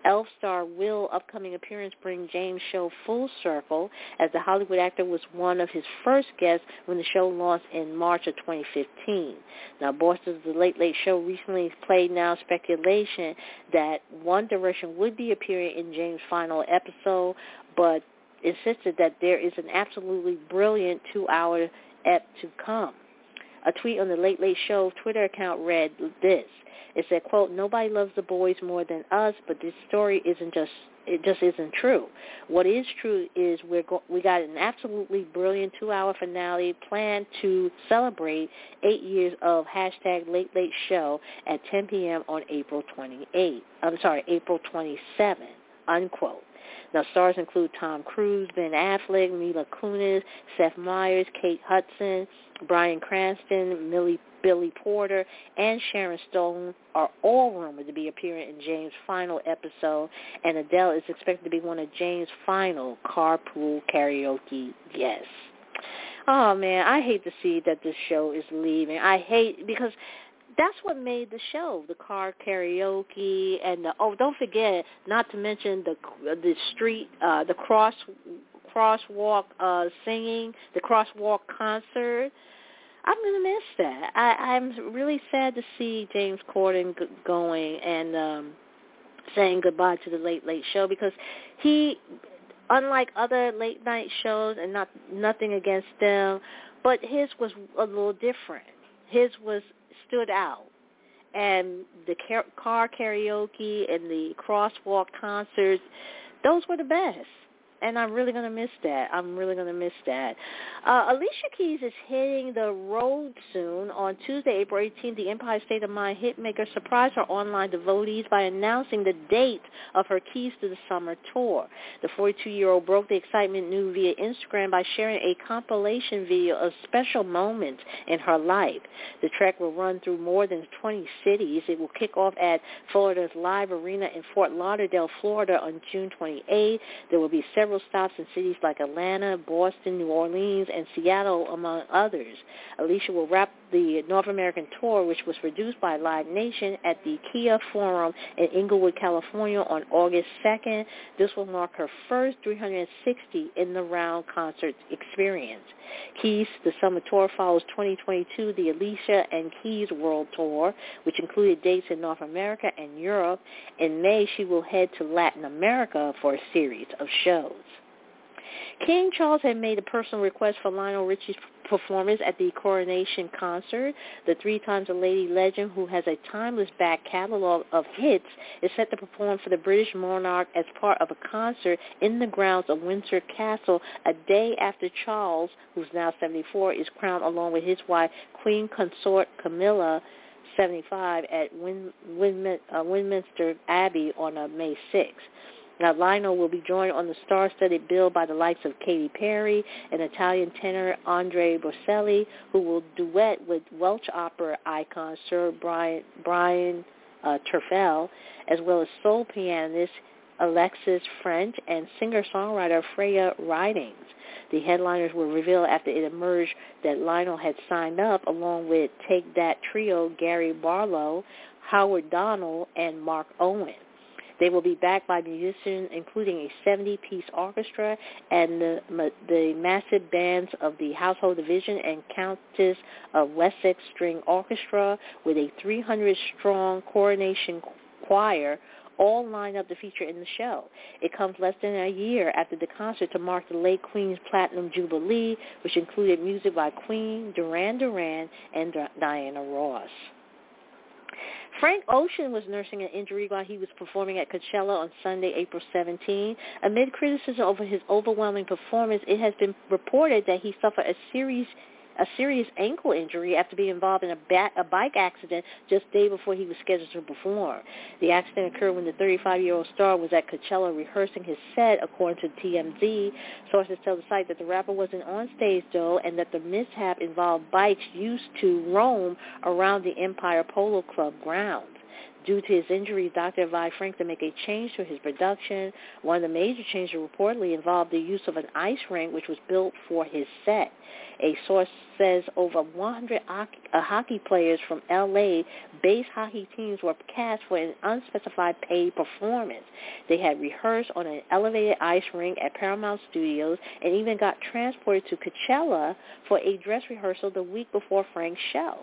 Speaker 2: Elf star Will upcoming appearance bring James' show full circle as the Hollywood actor was one of his first guests when the show launched in March of 2015. Now, of the Late Late Show recently played now speculation that One Direction would be appearing in James' final episode, but insisted that there is an absolutely brilliant two-hour ep to come. A tweet on the Late Late Show Twitter account read this. It said, quote, nobody loves the boys more than us, but this story isn't just it just isn't true. What is true is we're go- we got an absolutely brilliant two-hour finale planned to celebrate eight years of hashtag Late Late Show at 10 p.m. on April 28. I'm sorry, April 27. Unquote. Now, stars include Tom Cruise, Ben Affleck, Mila Kunis, Seth Meyers, Kate Hudson, Bryan Cranston, Millie, Billy Porter, and Sharon Stone are all rumored to be appearing in James' final episode, and Adele is expected to be one of James' final carpool karaoke guests. Oh man, I hate to see that this show is leaving. I hate because that's what made the show the car karaoke and the oh don't forget not to mention the the street uh the cross crosswalk uh singing the crosswalk concert i'm going to miss that i i'm really sad to see james corden g- going and um saying goodbye to the late late show because he unlike other late night shows and not nothing against them but his was a little different his was stood out. And the car karaoke and the crosswalk concerts, those were the best. And I'm really going to miss that. I'm really going to miss that. Uh, Alicia Keys is hitting the road soon. On Tuesday, April 18th, the Empire State of Mind hitmaker surprised her online devotees by announcing the date of her Keys to the Summer tour. The 42-year-old broke the excitement news via Instagram by sharing a compilation video of special moments in her life. The trek will run through more than 20 cities. It will kick off at Florida's Live Arena in Fort Lauderdale, Florida on June 28th. There will be several stops in cities like Atlanta, Boston, New Orleans, and Seattle, among others. Alicia will wrap the North American tour, which was produced by Live Nation at the Kia Forum in Inglewood, California on August 2nd. This will mark her first 360 in-the-round concert experience. Keys, the summer tour follows 2022, the Alicia and Keys World Tour, which included dates in North America and Europe. In May, she will head to Latin America for a series of shows. King Charles had made a personal request for Lionel Richie's performance at the coronation concert. The three times a lady legend who has a timeless back catalog of hits is set to perform for the British monarch as part of a concert in the grounds of Windsor Castle a day after Charles, who's now 74, is crowned along with his wife, Queen Consort Camilla, 75, at Win- Win- uh, Westminster Abbey on uh, May 6th. Now, Lionel will be joined on the star-studded bill by the likes of Katy Perry and Italian tenor Andre Bocelli, who will duet with Welsh opera icon Sir Brian, Brian uh, Terfel, as well as soul pianist Alexis French and singer-songwriter Freya Ridings. The headliners were revealed after it emerged that Lionel had signed up along with Take That Trio Gary Barlow, Howard Donald, and Mark Owen. They will be backed by musicians including a 70-piece orchestra and the, the massive bands of the Household Division and Countess of Wessex String Orchestra with a 300-strong coronation choir all lined up to feature in the show. It comes less than a year after the concert to mark the late Queen's Platinum Jubilee, which included music by Queen, Duran Duran, and Diana Ross. Frank Ocean was nursing an injury while he was performing at Coachella on Sunday, April 17. Amid criticism over his overwhelming performance, it has been reported that he suffered a serious a serious ankle injury after being involved in a, bat, a bike accident just day before he was scheduled to perform. The accident occurred when the 35-year-old star was at Coachella rehearsing his set, according to TMZ. Sources tell the site that the rapper wasn't on stage, though, and that the mishap involved bikes used to roam around the Empire Polo Club grounds. Due to his injuries, Dr. Vi Frank to make a change to his production. One of the major changes reportedly involved the use of an ice rink, which was built for his set. A source says over 100 uh, hockey players from LA-based hockey teams were cast for an unspecified paid performance. They had rehearsed on an elevated ice rink at Paramount Studios and even got transported to Coachella for a dress rehearsal the week before Frank's show.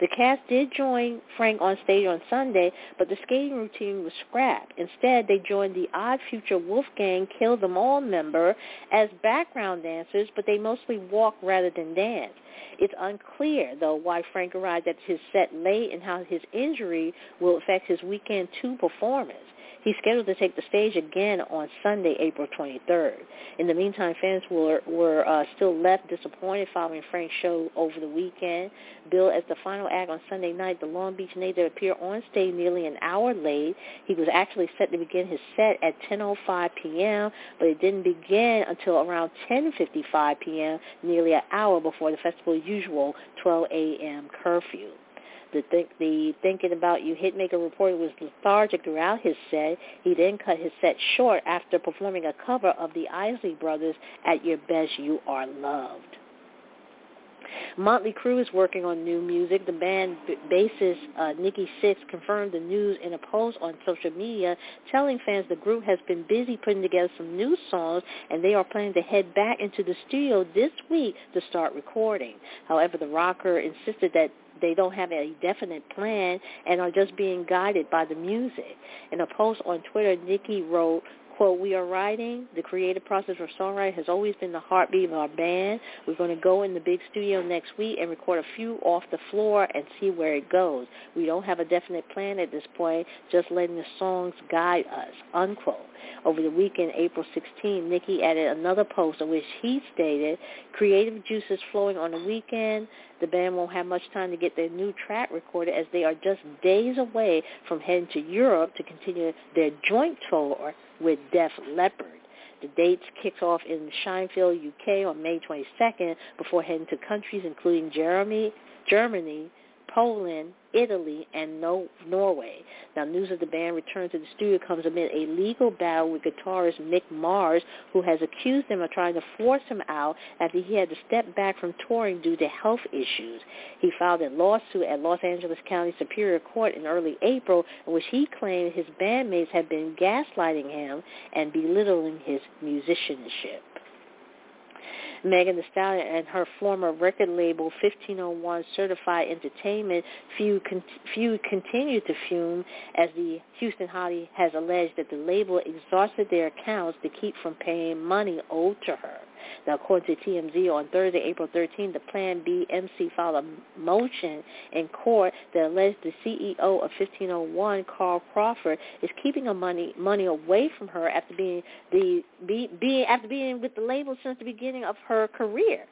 Speaker 2: The cast did join Frank on stage on Sunday, but the skating routine was scrapped. Instead, they joined the Odd Future Wolfgang Kill Them All member as background dancers, but they mostly walked rather than dance. It's unclear, though, why Frank arrived at his set late and how his injury will affect his weekend two performance. He's scheduled to take the stage again on Sunday, April 23rd. In the meantime, fans were, were uh, still left disappointed following Frank's show over the weekend. Billed as the final act on Sunday night, the Long Beach native appeared on stage nearly an hour late. He was actually set to begin his set at 10.05 p.m., but it didn't begin until around 10.55 p.m., nearly an hour before the festival's usual 12 a.m. curfew. The, th- the Thinking About You hitmaker reported was lethargic throughout his set. He then cut his set short after performing a cover of the Isley Brothers at Your Best You Are Loved. Motley Crue is working on new music. The band b- bassist uh, Nikki Sixx confirmed the news in a post on social media, telling fans the group has been busy putting together some new songs, and they are planning to head back into the studio this week to start recording. However, the rocker insisted that they don't have a definite plan and are just being guided by the music. In a post on Twitter, Nikki wrote, Quote, we are writing. The creative process for songwriting has always been the heartbeat of our band. We're going to go in the big studio next week and record a few off the floor and see where it goes. We don't have a definite plan at this point, just letting the songs guide us, unquote. Over the weekend, April 16, Nikki added another post in which he stated, creative juices flowing on the weekend. The band won't have much time to get their new track recorded as they are just days away from heading to Europe to continue their joint tour with Def Leppard. The dates kick off in Sheffield, UK on May 22nd before heading to countries including Germany, Germany, Poland, Italy, and no- Norway. Now, news of the band return to the studio comes amid a legal battle with guitarist Mick Mars, who has accused them of trying to force him out after he had to step back from touring due to health issues. He filed a lawsuit at Los Angeles County Superior Court in early April in which he claimed his bandmates had been gaslighting him and belittling his musicianship. Megan Thee Stallion and her former record label 1501 Certified Entertainment feud, con- feud continued to fume as the Houston Hottie has alleged that the label exhausted their accounts to keep from paying money owed to her. Now, according to TMZ, on Thursday, April 13, the Plan B MC filed a motion in court that alleged the CEO of 1501, Carl Crawford, is keeping money money away from her after being the be, being after being with the label since the beginning of her career.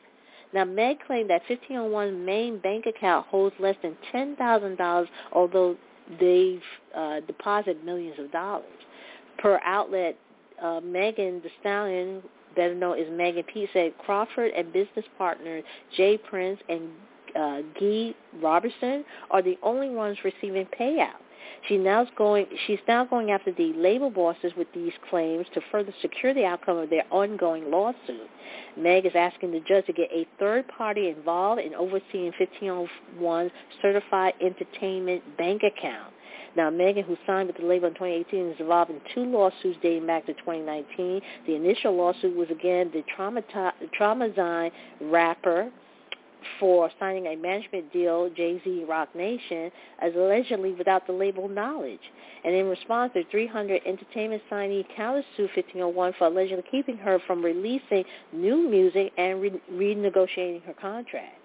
Speaker 2: Now, Meg claimed that 1501's main bank account holds less than $10,000, although they've uh, deposited millions of dollars. Per outlet, uh, Megan Thee Stallion, better known as Megan P, said Crawford and business partners Jay Prince and uh, Guy Robertson are the only ones receiving payout. She now's going, she's now going after the label bosses with these claims to further secure the outcome of their ongoing lawsuit. Meg is asking the judge to get a third party involved in overseeing 1501's certified entertainment bank account. Now, Megan, who signed with the label in 2018, is involved in two lawsuits dating back to 2019. The initial lawsuit was again the Traumazine rapper for signing a management deal, Jay-Z Roc Nation, as allegedly without the label knowledge. And in response, the 300 Entertainment signee countersued 1501 for allegedly keeping her from releasing new music and re- renegotiating her contract.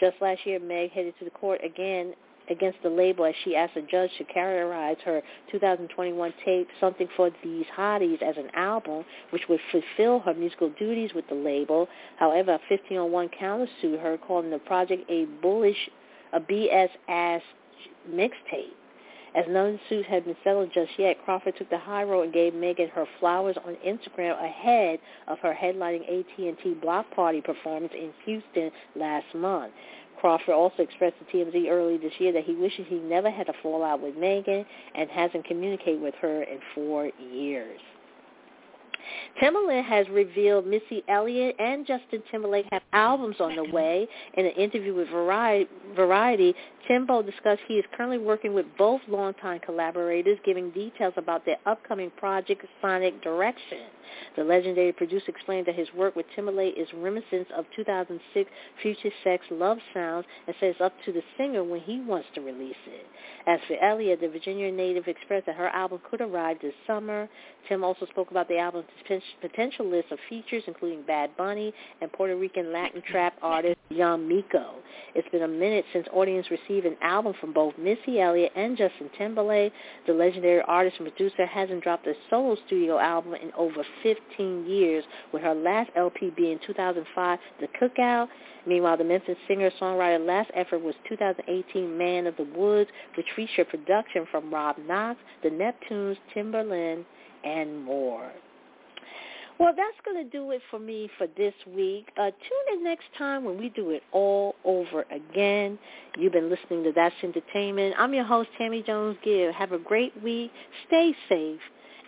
Speaker 2: Just last year, Meg headed to the court again against the label as she asked the judge to characterize her 2021 tape Something for These Hotties as an album which would fulfill her musical duties with the label. However, 1501 countersued her calling the project a bullish, a BS ass mixtape. As none suit had been settled just yet, Crawford took the high road and gave Megan her flowers on Instagram ahead of her headlining AT&T Block Party performance in Houston last month. Crawford also expressed to TMZ early this year that he wishes he never had a fallout with Megan and hasn't communicated with her in four years. Timbaland has revealed Missy Elliott and Justin Timberlake have albums on the way. In an interview with Variety, Timbo discussed he is currently working with both longtime collaborators, giving details about their upcoming project, Sonic Direction. The legendary producer explained that his work with Timberlake is reminiscent of 2006 Future Sex Love Sounds and says up to the singer when he wants to release it. As for Elliott, the Virginia native expressed that her album could arrive this summer. Tim also spoke about the album's potential list of features, including Bad Bunny and Puerto Rican Latin trap artist Young Miko. It's been a minute since audience received an album from both Missy Elliott and Justin Timberlake. The legendary artist and producer hasn't dropped a solo studio album in over 15 years, with her last LP being 2005, The Cookout. Meanwhile, the Memphis singer-songwriter last effort was 2018 Man of the Woods, which featured production from Rob Knox, The Neptunes, Timbaland, and more. Well, that's going to do it for me for this week. Uh, tune in next time when we do it all over again. You've been listening to That's Entertainment. I'm your host, Tammy Jones Gibb. Have a great week. Stay safe,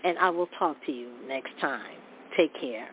Speaker 2: and I will talk to you next time. Take care.